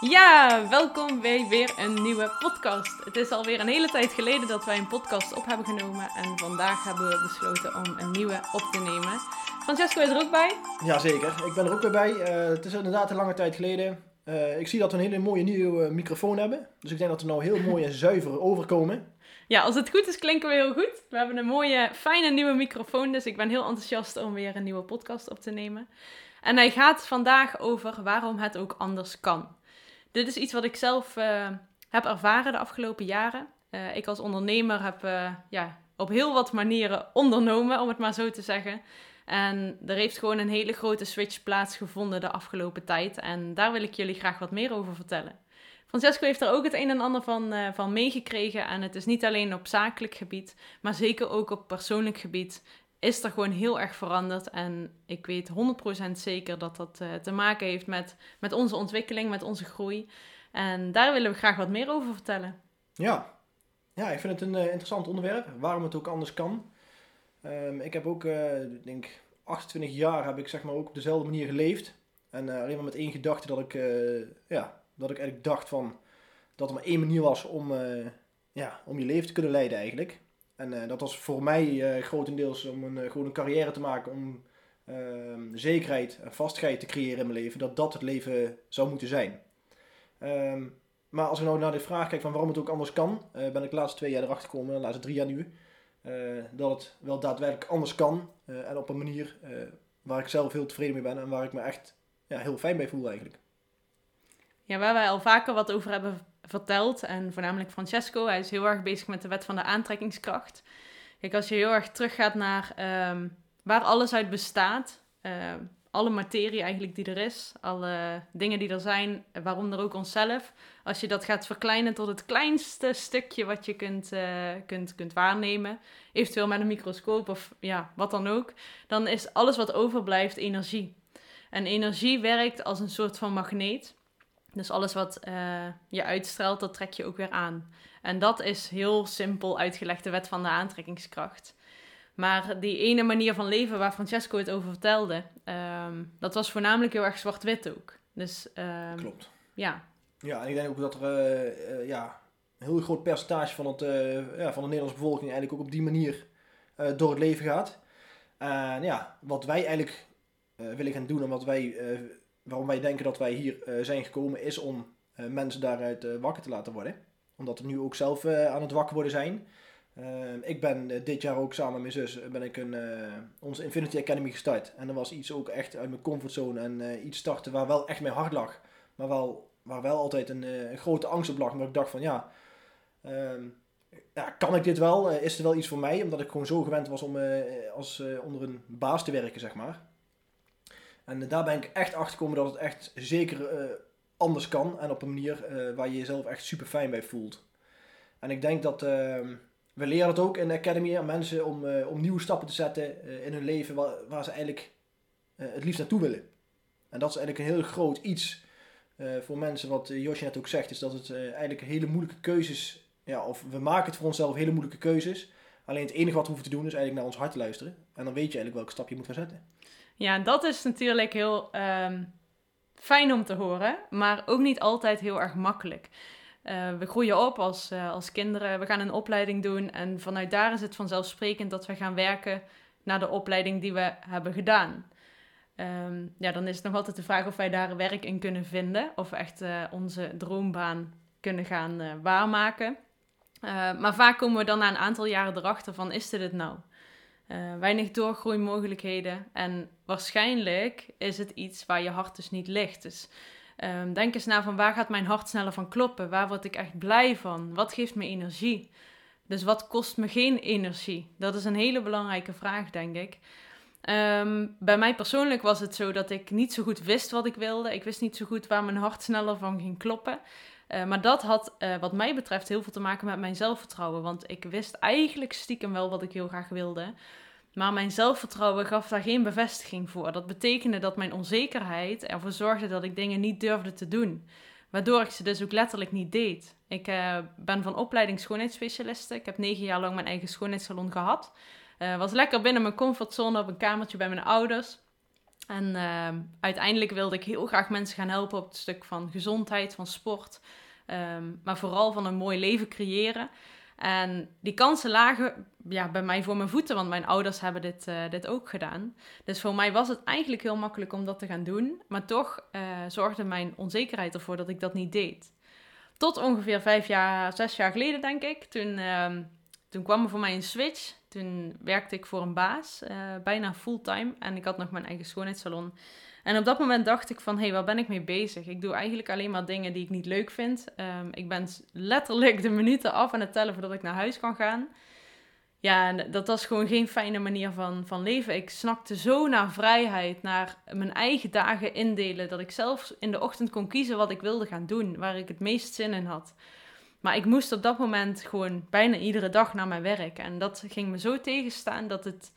Ja, welkom bij weer een nieuwe podcast. Het is alweer een hele tijd geleden dat wij een podcast op hebben genomen. En vandaag hebben we besloten om een nieuwe op te nemen. Francesco is er ook bij. Jazeker, ik ben er ook weer bij. Eh, het is inderdaad een lange tijd geleden. Eh, ik zie dat we een hele mooie nieuwe microfoon hebben. Dus ik denk dat we nou heel mooi en zuiver overkomen. Ja, als het goed is, klinken we heel goed. We hebben een mooie, fijne nieuwe microfoon. Dus ik ben heel enthousiast om weer een nieuwe podcast op te nemen. En hij gaat vandaag over waarom het ook anders kan. Dit is iets wat ik zelf uh, heb ervaren de afgelopen jaren. Uh, ik als ondernemer heb uh, ja, op heel wat manieren ondernomen, om het maar zo te zeggen. En er heeft gewoon een hele grote switch plaatsgevonden de afgelopen tijd. En daar wil ik jullie graag wat meer over vertellen. Francesco heeft er ook het een en ander van, van meegekregen. En het is niet alleen op zakelijk gebied, maar zeker ook op persoonlijk gebied is er gewoon heel erg veranderd. En ik weet 100% zeker dat dat uh, te maken heeft met, met onze ontwikkeling, met onze groei. En daar willen we graag wat meer over vertellen. Ja, ja ik vind het een uh, interessant onderwerp. Waarom het ook anders kan. Um, ik heb ook, uh, denk 28 jaar heb ik zeg maar ook op dezelfde manier geleefd. En alleen maar met één gedachte dat ik, ja, dat ik eigenlijk dacht van dat er maar één manier was om, ja, om je leven te kunnen leiden eigenlijk. En uh, dat was voor mij uh, grotendeels om een, uh, gewoon een carrière te maken, om ehm, zekerheid en vastheid te creëren in mijn leven, dat dat het leven zou moeten zijn. Um, maar als ik nou naar de vraag kijk van waarom het ook anders kan, ben ik de laatste twee jaar erachter gekomen, de laatste drie jaar nu, dat het wel daadwerkelijk anders kan. en op een manier waar ik zelf heel tevreden mee ben en waar ik me echt ja, heel fijn bij voel eigenlijk. Ja, waar wij al vaker wat over hebben verteld. En voornamelijk Francesco, hij is heel erg bezig met de wet van de aantrekkingskracht. Kijk, als je heel erg teruggaat naar um, waar alles uit bestaat, uh, alle materie eigenlijk die er is, alle dingen die er zijn, waaronder ook onszelf. Als je dat gaat verkleinen tot het kleinste stukje wat je kunt, uh, kunt, kunt waarnemen, eventueel met een microscoop of ja, wat dan ook, dan is alles wat overblijft energie. En energie werkt als een soort van magneet. Dus alles wat uh, je uitstraalt, dat trek je ook weer aan. En dat is heel simpel uitgelegd, de wet van de aantrekkingskracht. Maar die ene manier van leven waar Francesco het over vertelde, um, dat was voornamelijk heel erg zwart-wit ook. Dus, um, Klopt. Ja. Ja, en ik denk ook dat er uh, uh, ja, een heel groot percentage van, het, ja, van de Nederlandse bevolking eigenlijk ook op die manier door het leven gaat. En ja, wat wij eigenlijk willen gaan doen en wat wij waarom wij denken dat wij hier uh, zijn gekomen, is om uh, mensen daaruit uh, wakker te laten worden. Omdat we nu ook zelf aan het wakker worden zijn. ik ben dit jaar ook samen met mijn zus ben ik een, onze Infinity Academy gestart. En dat was iets ook echt uit mijn comfortzone en iets starten waar wel echt mijn hart lag. Maar wel, waar wel altijd een, grote angst op lag. Maar ik dacht van ja, um, ja, kan ik dit wel? is er wel iets voor mij? Omdat ik gewoon zo gewend was om als, onder een baas te werken, zeg maar. En daar ben ik echt achter gekomen dat het echt zeker uh, anders kan. En op een manier uh, waar je jezelf echt super fijn bij voelt. En ik denk dat uh, we leren het ook in de Academy aan mensen om, om nieuwe stappen te zetten in hun leven waar, waar ze eigenlijk het liefst naartoe willen. En dat is eigenlijk een heel groot iets voor mensen, wat Josje net ook zegt, is dat het eigenlijk hele moeilijke keuzes, ja, of we maken het voor onszelf hele moeilijke keuzes. Alleen het enige wat we hoeven te doen is eigenlijk naar ons hart te luisteren. En dan weet je eigenlijk welke stap je moet gaan zetten. Ja, dat is natuurlijk heel um, fijn om te horen, maar ook niet altijd heel erg makkelijk. Uh, we groeien op als, uh, als kinderen, we gaan een opleiding doen en vanuit daar is het vanzelfsprekend dat we gaan werken naar de opleiding die we hebben gedaan. Um, ja, dan is het nog altijd de vraag of wij daar werk in kunnen vinden, of echt uh, onze droombaan kunnen gaan waarmaken. maar vaak komen we dan na een aantal jaren erachter van, is dit het nou? Uh, weinig doorgroeimogelijkheden. En waarschijnlijk is het iets waar je hart dus niet ligt. Dus um, denk eens na van waar gaat mijn hart sneller van kloppen? Waar word ik echt blij van? Wat geeft me energie? Dus wat kost me geen energie? Dat is een hele belangrijke vraag, denk ik. Um, bij mij persoonlijk was het zo dat ik niet zo goed wist wat ik wilde. Ik wist niet zo goed waar mijn hart sneller van ging kloppen. Uh, maar dat had, uh, wat mij betreft, heel veel te maken met mijn zelfvertrouwen. Want ik wist eigenlijk stiekem wel wat ik heel graag wilde. Maar mijn zelfvertrouwen gaf daar geen bevestiging voor. Dat betekende dat mijn onzekerheid ervoor zorgde dat ik dingen niet durfde te doen. Waardoor ik ze dus ook letterlijk niet deed. Ik uh, ben van opleiding schoonheidsspecialiste. Ik heb negen jaar lang mijn eigen schoonheidssalon gehad. was lekker binnen mijn comfortzone op een kamertje bij mijn ouders. En ehm, uiteindelijk wilde ik heel graag mensen gaan helpen op het stuk van gezondheid, van sport. Ehm, maar vooral van een mooi leven creëren. En die kansen lagen ja, bij mij voor mijn voeten, want mijn ouders hebben dit, eh, dit ook gedaan. Dus voor mij was het eigenlijk heel makkelijk om dat te gaan doen. Maar toch uh, zorgde mijn onzekerheid ervoor dat ik dat niet deed. Tot ongeveer vijf jaar, zes jaar geleden, denk ik. Toen, uh, toen kwam er voor mij een switch. Toen werkte ik voor een baas, uh, bijna fulltime. En ik had nog mijn eigen schoonheidssalon. En op dat moment dacht ik van, hé, hey, waar ben ik mee bezig? Ik doe eigenlijk alleen maar dingen die ik niet leuk vind. Um, ik ben letterlijk de minuten af aan het tellen voordat ik naar huis kan gaan. Ja, dat was gewoon geen fijne manier van, van leven. Ik snakte zo naar vrijheid, naar mijn eigen dagen indelen, dat ik zelf in de ochtend kon kiezen wat ik wilde gaan doen, waar ik het meest zin in had. Maar ik moest op dat moment gewoon bijna iedere dag naar mijn werk. En dat ging me zo tegenstaan dat het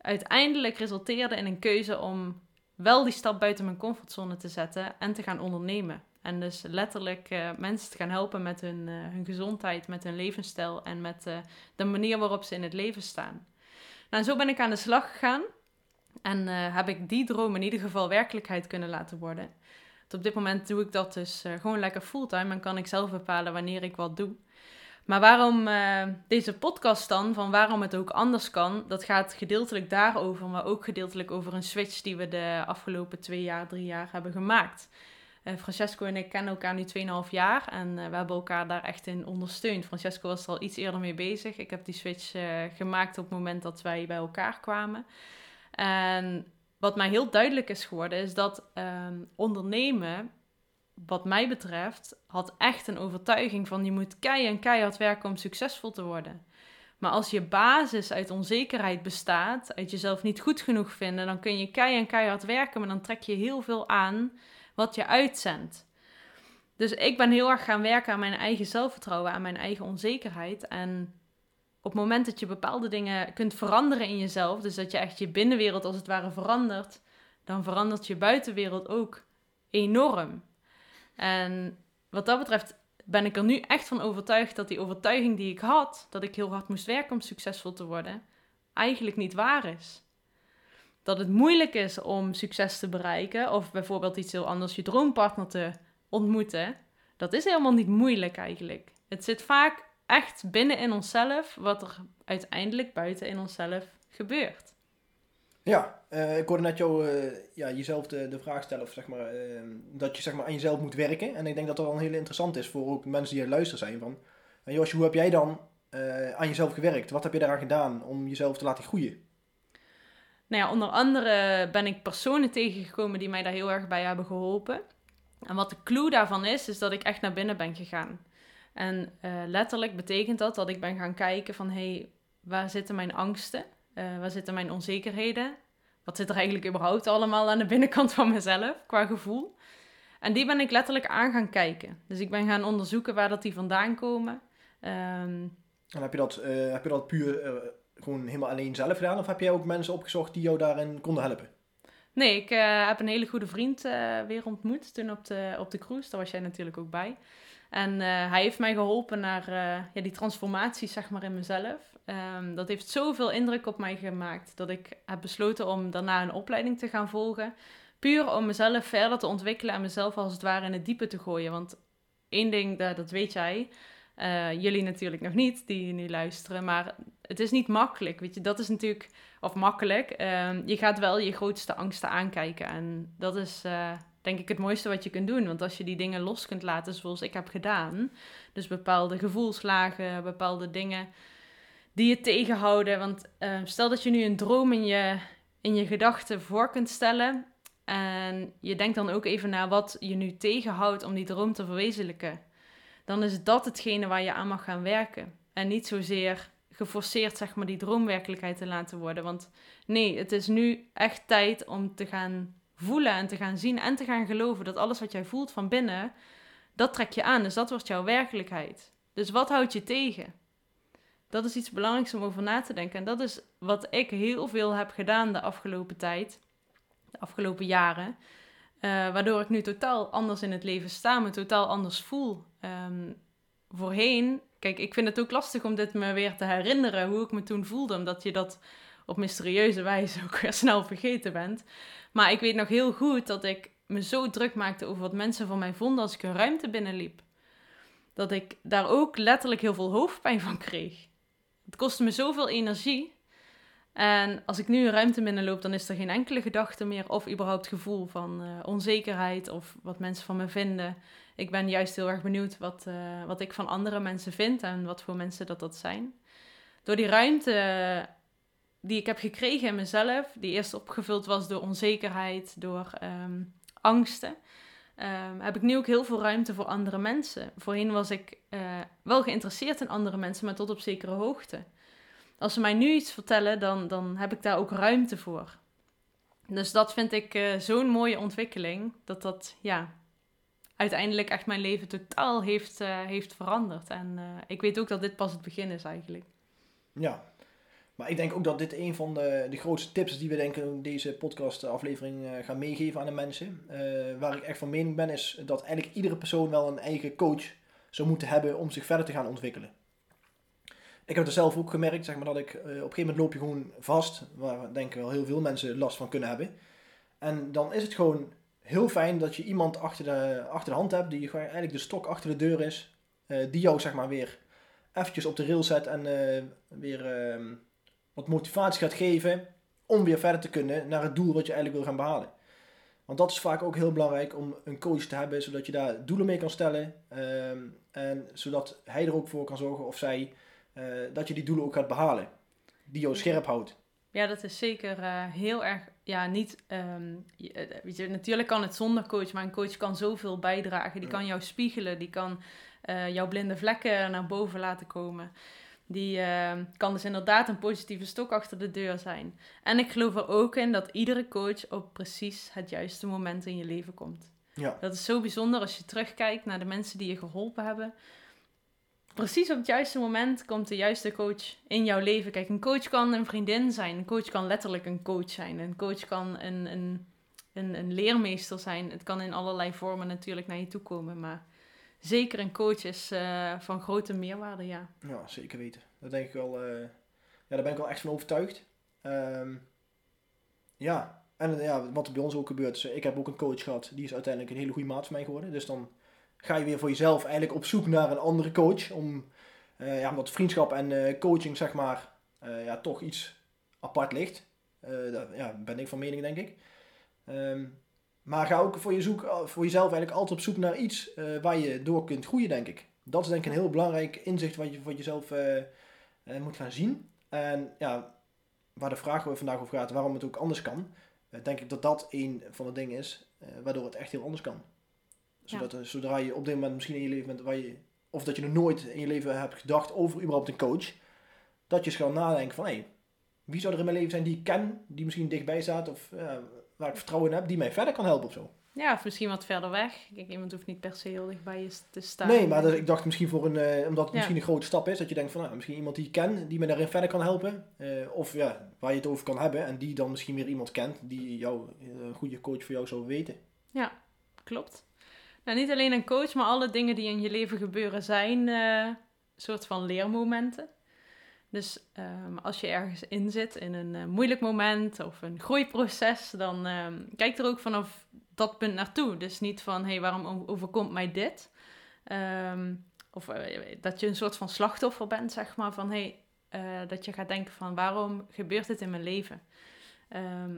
uiteindelijk resulteerde in een keuze om wel die stap buiten mijn comfortzone te zetten en te gaan ondernemen. En dus letterlijk uh, mensen te gaan helpen met hun, uh, hun gezondheid, met hun levensstijl en met uh, de manier waarop ze in het leven staan. Nou, zo ben ik aan de slag gegaan en heb ik die droom in ieder geval werkelijkheid kunnen laten worden. Op dit moment doe ik dat dus gewoon lekker fulltime en kan ik zelf bepalen wanneer ik wat doe. Maar waarom uh, deze podcast dan, van waarom het ook anders kan, dat gaat gedeeltelijk daarover, maar ook gedeeltelijk over een switch die we de afgelopen twee jaar, drie jaar hebben gemaakt. Uh, Francesco en ik kennen elkaar nu 2,5 jaar en we hebben elkaar daar echt in ondersteund. Francesco was er al iets eerder mee bezig. Ik heb die switch gemaakt op het moment dat wij bij elkaar kwamen. En wat mij heel duidelijk is geworden, is dat um, ondernemen wat mij betreft, had echt een overtuiging van je moet keihard en keihard werken om succesvol te worden. Maar als je basis uit onzekerheid bestaat, uit jezelf niet goed genoeg vinden, dan kun je keihard en keihard werken, maar dan trek je heel veel aan wat je uitzendt. Dus ik ben heel erg gaan werken aan mijn eigen zelfvertrouwen, aan mijn eigen onzekerheid. En op het moment dat je bepaalde dingen kunt veranderen in jezelf, dus dat je echt je binnenwereld als het ware verandert, dan verandert je buitenwereld ook enorm. En wat dat betreft ben ik er nu echt van overtuigd dat die overtuiging die ik had, dat ik heel hard moest werken om succesvol te worden, eigenlijk niet waar is. Dat het moeilijk is om succes te bereiken, of bijvoorbeeld iets heel anders, je droompartner te ontmoeten, dat is helemaal niet moeilijk eigenlijk. Het zit vaak echt binnen in onszelf, wat er uiteindelijk buiten in onszelf gebeurt. Ja, uh, ik hoorde net jou uh, ja, jezelf de, de vraag stellen, of zeg maar, uh, dat je zeg maar, aan jezelf moet werken. En ik denk dat dat wel een hele interessant is voor ook mensen die er luisteren zijn. Van, en Josje, hoe heb jij dan aan jezelf gewerkt? Wat heb je daaraan gedaan om jezelf te laten groeien? Nou ja, onder andere ben ik personen tegengekomen die mij daar heel erg bij hebben geholpen. En wat de clue daarvan is, is dat ik echt naar binnen ben gegaan. En letterlijk betekent dat dat ik ben gaan kijken van, hé, hey, waar zitten mijn angsten? Uh, waar zitten mijn onzekerheden? Wat zit er eigenlijk überhaupt allemaal aan de binnenkant van mezelf qua gevoel? En die ben ik letterlijk aan gaan kijken. Dus ik ben gaan onderzoeken waar dat die vandaan komen. Um, en heb je dat, uh, heb je dat puur gewoon helemaal alleen zelf gedaan? Of heb jij ook mensen opgezocht die jou daarin konden helpen? Nee, ik heb een hele goede vriend weer ontmoet toen op de, op de cruise. Daar was jij natuurlijk ook bij. En hij heeft mij geholpen naar ja, die transformatie zeg maar, in mezelf. Um, dat heeft zoveel indruk op mij gemaakt dat ik heb besloten om daarna een opleiding te gaan volgen. Puur om mezelf verder te ontwikkelen en mezelf als het ware in het diepe te gooien. Want één ding, dat, dat weet jij, uh, jullie natuurlijk nog niet, die nu luisteren, maar het is niet makkelijk. Weet je, dat is natuurlijk, of makkelijk, uh, je gaat wel je grootste angsten aankijken. En dat is denk ik het mooiste wat je kunt doen. Want als je die dingen los kunt laten zoals ik heb gedaan, dus bepaalde gevoelslagen, bepaalde dingen die je tegenhouden. Want uh, stel dat je nu een droom in je, in je gedachten voor kunt stellen. En je denkt dan ook even naar wat je nu tegenhoudt om die droom te verwezenlijken. Dan is dat hetgene waar je aan mag gaan werken. En niet zozeer geforceerd, zeg maar, die droomwerkelijkheid te laten worden. Want nee, het is nu echt tijd om te gaan voelen en te gaan zien en te gaan geloven dat alles wat jij voelt van binnen, dat trek je aan. Dus dat wordt jouw werkelijkheid. Dus wat houdt je tegen? Dat is iets belangrijks om over na te denken. En dat is wat ik heel veel heb gedaan de afgelopen tijd, de afgelopen jaren. Uh, waardoor ik nu totaal anders in het leven sta, me totaal anders voel. Um, voorheen, kijk, ik vind het ook lastig om dit me weer te herinneren, hoe ik me toen voelde, omdat je dat op mysterieuze wijze ook weer snel vergeten bent. Maar ik weet nog heel goed dat ik me zo druk maakte over wat mensen van mij vonden als ik een ruimte binnenliep. Dat ik daar ook letterlijk heel veel hoofdpijn van kreeg. Het kostte me zoveel energie. En als ik nu een ruimte binnenloop, dan is er geen enkele gedachte meer of überhaupt gevoel van uh, onzekerheid of wat mensen van me vinden. Ik ben juist heel erg benieuwd wat, uh, wat ik van andere mensen vind en wat voor mensen dat dat zijn. Door die ruimte die ik heb gekregen in mezelf, die eerst opgevuld was door onzekerheid, door um, angsten, um, heb ik nu ook heel veel ruimte voor andere mensen. Voorheen was ik uh, wel geïnteresseerd in andere mensen, maar tot op zekere hoogte. Als ze mij nu iets vertellen, dan, dan heb ik daar ook ruimte voor. Dus dat vind ik uh, zo'n mooie ontwikkeling, dat dat ja, uiteindelijk echt mijn leven totaal heeft, uh, heeft veranderd. En ik weet ook dat dit pas het begin is eigenlijk. Ja, maar ik denk ook dat dit een van de, de grootste tips is die we denken deze podcast aflevering uh, gaan meegeven aan de mensen. Uh, waar ik echt van mening ben is dat eigenlijk iedere persoon wel een eigen coach zou moeten hebben om zich verder te gaan ontwikkelen. Ik heb er zelf ook gemerkt, zeg maar, dat ik uh, op een gegeven moment loop je gewoon vast, waar denk ik wel heel veel mensen last van kunnen hebben. En dan is het gewoon heel fijn dat je iemand achter de, achter hand hebt, die eigenlijk de stok achter de deur is, die jou zeg maar weer eventjes op de rail zet en weer ehm, wat motivatie gaat geven om weer verder te kunnen naar het doel wat je eigenlijk wil gaan behalen. Want dat is vaak ook heel belangrijk om een coach te hebben, zodat je daar doelen mee kan stellen. Ehm, en zodat hij er ook voor kan zorgen of zij uh, dat je die doelen ook gaat behalen. Die jou scherp houdt. Ja, dat is zeker uh, heel erg. Ja, niet. Um, weet je, natuurlijk kan het zonder coach, maar een coach kan zoveel bijdragen. Die kan jou spiegelen, die kan uh, jouw blinde vlekken naar boven laten komen. Die uh, kan dus inderdaad een positieve stok achter de deur zijn. En ik geloof er ook in dat iedere coach op precies het juiste moment in je leven komt. Ja. Dat is zo bijzonder als je terugkijkt naar de mensen die je geholpen hebben. Precies op het juiste moment komt de juiste coach in jouw leven. Kijk, een coach kan een vriendin zijn. Een coach kan letterlijk een coach zijn. Een coach kan een, een, een, een leermeester zijn. Het kan in allerlei vormen natuurlijk naar je toe komen. Maar zeker een coach is uh, van grote meerwaarde, ja. Ja, zeker weten. Dat denk ik wel, uh, ja, daar ben ik wel echt van overtuigd. Um, ja, en ja, wat er bij ons ook gebeurt is, ik heb ook een coach gehad, die is uiteindelijk een hele goede maat van mij geworden. Dus dan ga je weer voor jezelf eigenlijk op zoek naar een andere coach, om, ja, omdat vriendschap en coaching, zeg maar, ja, toch iets apart ligt. daar ja, ben ik van mening, denk ik. Um, maar ga ook voor, je zoek, voor jezelf eigenlijk altijd op zoek naar iets uh, waar je door kunt groeien, denk ik. Dat is denk ik een heel belangrijk inzicht wat je voor jezelf uh, uh, moet gaan zien. En ja, waar de vraag vandaag over gaat, waarom het ook anders kan, denk ik dat dat een van de dingen is waardoor het echt heel anders kan. Zodat ja. zodra je op dit moment misschien in je leven bent waar je, of dat je nog nooit in je leven hebt gedacht over überhaupt een coach, dat je eens gaat nadenken van hé, hey, wie zou er in mijn leven zijn die ik ken, die misschien dichtbij staat of waar ik vertrouwen in heb, die mij verder kan helpen of zo. Ja, of misschien wat verder weg. Kijk, iemand hoeft niet per se heel dicht bij je te staan. Nee, maar ik dacht misschien voor een, uh, omdat het ja. misschien een grote stap is, dat je denkt van nou, misschien iemand die ik ken, die me daarin verder kan helpen. Uh, of ja, waar je het over kan hebben en die dan misschien weer iemand kent die jou, een uh, goede coach voor jou zou weten. Ja, klopt. Nou, niet alleen een coach, maar alle dingen die in je leven gebeuren zijn een soort van leermomenten. Dus um, als je ergens in zit in een uh, moeilijk moment of een groeiproces, dan um, kijk er ook vanaf dat punt naartoe. Dus niet van, hé, hey, waarom overkomt mij dit? Um, of uh, dat je een soort van slachtoffer bent, zeg maar, van hé, hey, uh, dat je gaat denken van, waarom gebeurt dit in mijn leven?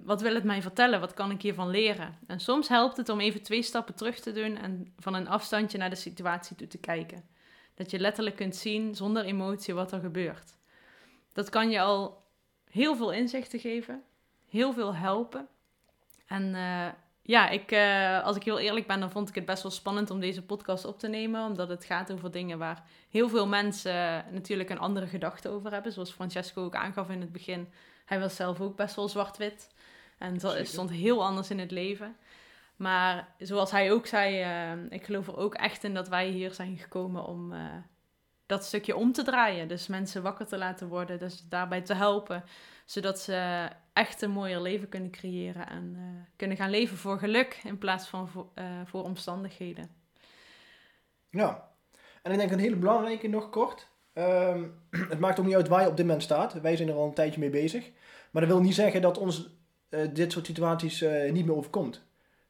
wat wil het mij vertellen? Wat kan ik hiervan leren? En soms helpt het om even twee stappen terug te doen en van een afstandje naar de situatie toe te kijken. Dat je letterlijk kunt zien, zonder emotie, wat er gebeurt. Dat kan je al heel veel inzichten geven, heel veel helpen. En uh, ja, ik, uh, als ik heel eerlijk ben, dan vond ik het best wel spannend om deze podcast op te nemen. Omdat het gaat over dingen waar heel veel mensen natuurlijk een andere gedachte over hebben. Zoals Francesco ook aangaf in het begin. Hij was zelf ook best wel zwart-wit. En dat stond heel anders in het leven. Maar zoals hij ook zei, uh, ik geloof er ook echt in dat wij hier zijn gekomen om dat stukje om te draaien. Dus mensen wakker te laten worden, dus daarbij te helpen. Zodat ze echt een mooier leven kunnen creëren en uh, kunnen gaan leven voor geluk in plaats van voor, uh, voor omstandigheden. Ja, en ik denk een hele belangrijke nog kort. Um, het maakt ook niet uit waar je op dit moment staat. Wij zijn er al een tijdje mee bezig. Maar dat wil niet zeggen dat ons eh, dit soort situaties eh, niet meer overkomt.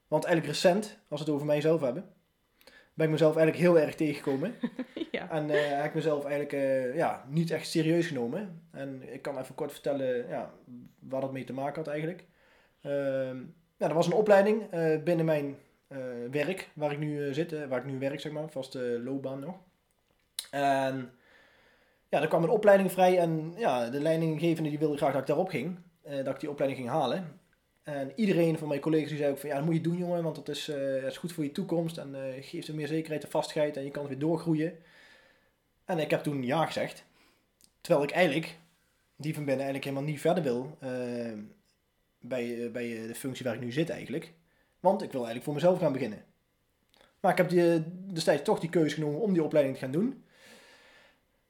Want eigenlijk recent, als we het over mijzelf hebben, ben ik mezelf eigenlijk heel erg tegengekomen. ja. En eh, heb ik mezelf eigenlijk eh, ja, niet echt serieus genomen. En ik kan even kort vertellen ja, waar dat mee te maken had eigenlijk. Ehm ja, er was een opleiding eh, binnen mijn werk, waar ik nu zit, waar ik nu werk, zeg maar, vaste loopbaan nog. En ja, er kwam een opleiding vrij en ja, de leidinggevende die wilde graag dat ik daarop ging. dat ik die opleiding ging halen. En iedereen van mijn collega's die zei ook van ja, dat moet je doen jongen, want dat is, eh, dat is goed voor je toekomst en eh, geeft je meer zekerheid en vastheid en je kan weer doorgroeien. En ik heb toen ja gezegd. Terwijl ik eigenlijk, die van binnen eigenlijk helemaal niet verder wil eh, bij, eh, bij eh, de functie waar ik nu zit eigenlijk. Want ik wil eigenlijk voor mezelf gaan beginnen. Maar ik heb die, eh, destijds toch die keuze genomen om die opleiding te gaan doen.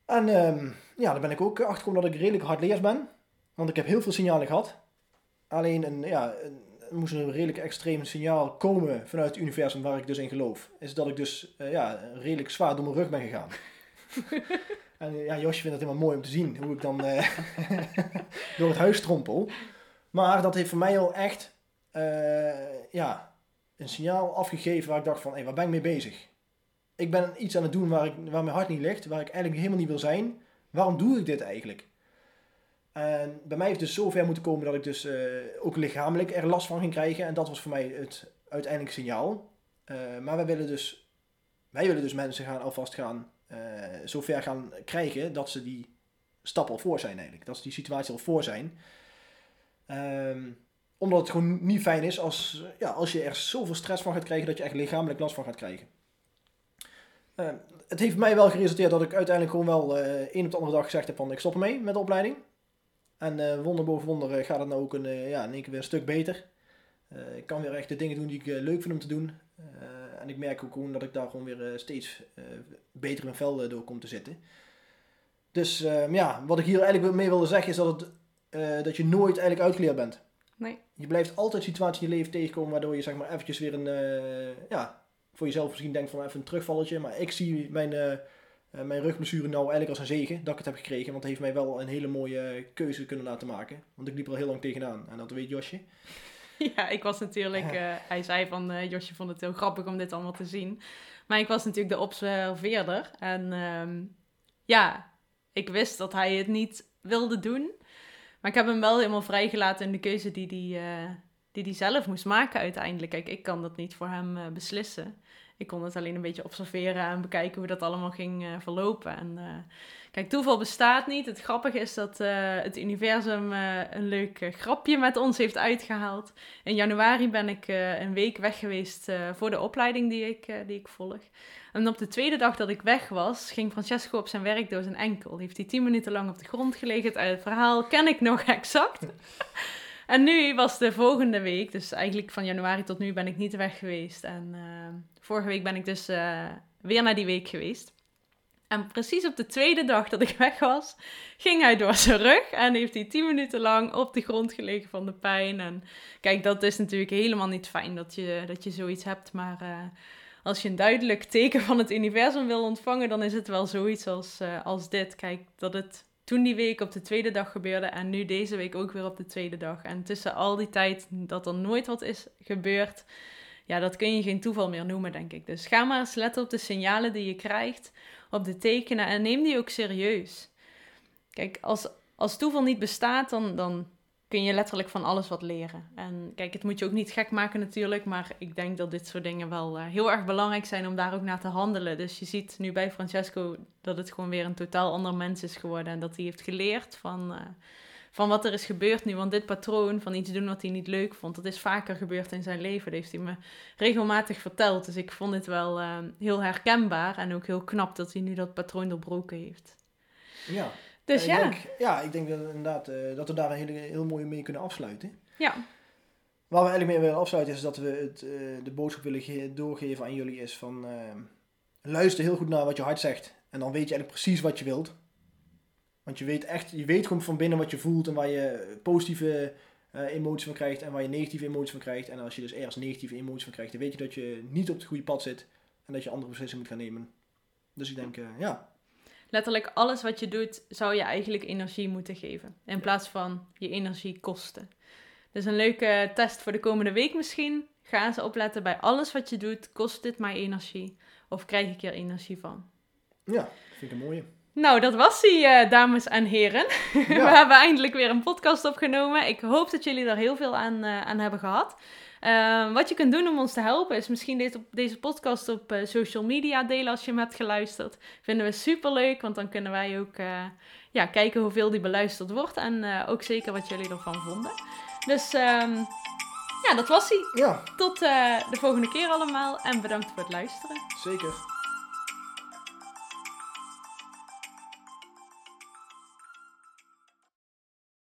En ehm, ja, daar ben ik ook achtergekomen dat ik redelijk hardleers ben. Want ik heb heel veel signalen gehad. Alleen een, ja, een, er moest een redelijk extreem signaal komen vanuit het universum waar ik dus in geloof. Is dat ik dus eh, ja, redelijk zwaar door mijn rug ben gegaan. en ja, Josje vindt het helemaal mooi om te zien hoe ik dan eh, door het huis strompel. Maar dat heeft voor mij al echt eh, ja, een signaal afgegeven waar ik dacht van, hé, waar ben ik mee bezig? Ik ben iets aan het doen waar, ik, waar mijn hart niet ligt, waar ik eigenlijk helemaal niet wil zijn. Waarom doe ik dit eigenlijk? En bij mij heeft het dus zover moeten komen dat ik dus eh, ook lichamelijk er last van ging krijgen. En dat was voor mij het uiteindelijke signaal. Eh, maar wij willen dus, wij willen dus mensen gaan alvast gaan, eh zover gaan krijgen dat ze die stap al voor zijn eigenlijk. Dat ze die situatie al voor zijn. Ehm, omdat het gewoon niet fijn is als, ja, als je er zoveel stress van gaat krijgen dat je echt lichamelijk last van gaat krijgen. Eh, het heeft mij wel geresulteerd dat ik uiteindelijk gewoon wel eh een op de andere dag gezegd heb van ik stop ermee met de opleiding. En eh, wonder boven wonder eh, gaat het nou ook een, eh, ja, in één keer weer een stuk beter. Ik kan weer echt de dingen doen die ik leuk vind om te doen. En ik merk ook gewoon dat ik daar gewoon weer steeds beter in mijn vel door kom te zitten. Dus eh, ja, wat ik hier eigenlijk mee wilde zeggen is dat, het, dat je nooit eigenlijk uitgeleerd bent. Nee. Je blijft altijd situaties in je leven tegenkomen waardoor je zeg maar eventjes weer een, ja, voor jezelf misschien denkt van even een terugvalletje. Maar ik zie mijn, eh, mijn rugblessure nou eigenlijk als een zegen dat ik het heb gekregen. Want het heeft mij wel een hele mooie keuze kunnen laten maken. Want ik liep er al heel lang tegenaan. En dat weet Josje. Ja, ik was natuurlijk... eh, hij zei van, eh, Josje vond het heel grappig om dit allemaal te zien. Maar ik was natuurlijk de observeerder. En ehm, ja, ik wist dat hij het niet wilde doen. Maar ik heb hem wel helemaal vrijgelaten in de keuze die hij eh, die die zelf moest maken uiteindelijk. Kijk, ik kan dat niet voor hem beslissen. Ik kon het alleen een beetje observeren en bekijken hoe dat allemaal ging eh, verlopen. En eh, kijk, toeval bestaat niet. Het grappige is dat eh, het universum een leuk grapje met ons heeft uitgehaald. In januari ben ik een week weg geweest voor de opleiding die ik, die ik volg. En op de tweede dag dat ik weg was, ging Francesco op zijn werk door zijn enkel. Heeft hij tien minuten lang op de grond gelegen. Het verhaal ken ik nog exact. En nu was de volgende week, dus eigenlijk van januari tot nu ben ik niet weg geweest. En eh, vorige week ben ik dus eh, weer naar die week geweest. En precies op de tweede dag dat ik weg was, ging hij door zijn rug en heeft hij tien minuten lang op de grond gelegen van de pijn. En kijk, dat is natuurlijk helemaal niet fijn dat je, dat je zoiets hebt, maar eh, als je een duidelijk teken van het universum wil ontvangen, dan is het wel zoiets als, eh, als dit. Kijk, dat het toen die week op de tweede dag gebeurde en nu deze week ook weer op de tweede dag. En tussen al die tijd dat er nooit wat is gebeurd, ja, dat kun je geen toeval meer noemen, denk ik. Dus ga maar eens letten op de signalen die je krijgt, op de tekenen en neem die ook serieus. Kijk, als, als toeval niet bestaat, dan, dan kun je letterlijk van alles wat leren. En kijk, het moet je ook niet gek maken natuurlijk, maar ik denk dat dit soort dingen wel eh, heel erg belangrijk zijn om daar ook naar te handelen. Dus je ziet nu bij Francesco dat het gewoon weer een totaal ander mens is geworden en dat hij heeft geleerd van, eh, van wat er is gebeurd nu. Want dit patroon van iets doen wat hij niet leuk vond, dat is vaker gebeurd in zijn leven. Dat heeft hij me regelmatig verteld. Dus ik vond het wel eh, heel herkenbaar en ook heel knap dat hij nu dat patroon doorbroken heeft. Ja. Dus ja, denk, ja, ik denk dat, inderdaad, eh, dat we daar een hele, heel mooi mee kunnen afsluiten. ja, Waar we eigenlijk mee willen afsluiten is dat we het, eh, de boodschap willen ge- doorgeven aan jullie is van... eh, luister heel goed naar wat je hart zegt. En dan weet je eigenlijk precies wat je wilt. Want je weet echt, je weet gewoon van binnen wat je voelt en waar je positieve emoties van krijgt en waar je negatieve emoties van krijgt. En als je dus ergens negatieve emoties van krijgt, dan weet je dat je niet op het goede pad zit en dat je andere beslissingen moet gaan nemen. Dus ik denk, ja, letterlijk alles wat je doet, zou je eigenlijk energie moeten geven. In plaats van je energie kosten. Dus een leuke test voor de komende week misschien. Ga eens opletten bij alles wat je doet. Kost dit mij energie? Of krijg ik er energie van? Ja, vind ik een mooie. Nou, dat was die, uh, dames en heren. Ja. We hebben eindelijk weer een podcast opgenomen. Ik hoop dat jullie er heel veel aan, uh, aan hebben gehad. Uh, wat je kunt doen om ons te helpen is misschien deze, deze podcast op uh, social media delen als je hem hebt geluisterd. Vinden we super leuk, want dan kunnen wij ook uh, ja, kijken hoeveel die beluisterd wordt en ook zeker wat jullie ervan vonden. Dus um, ja, dat was hij. Ja, Tot de volgende keer allemaal en bedankt voor het luisteren. zeker.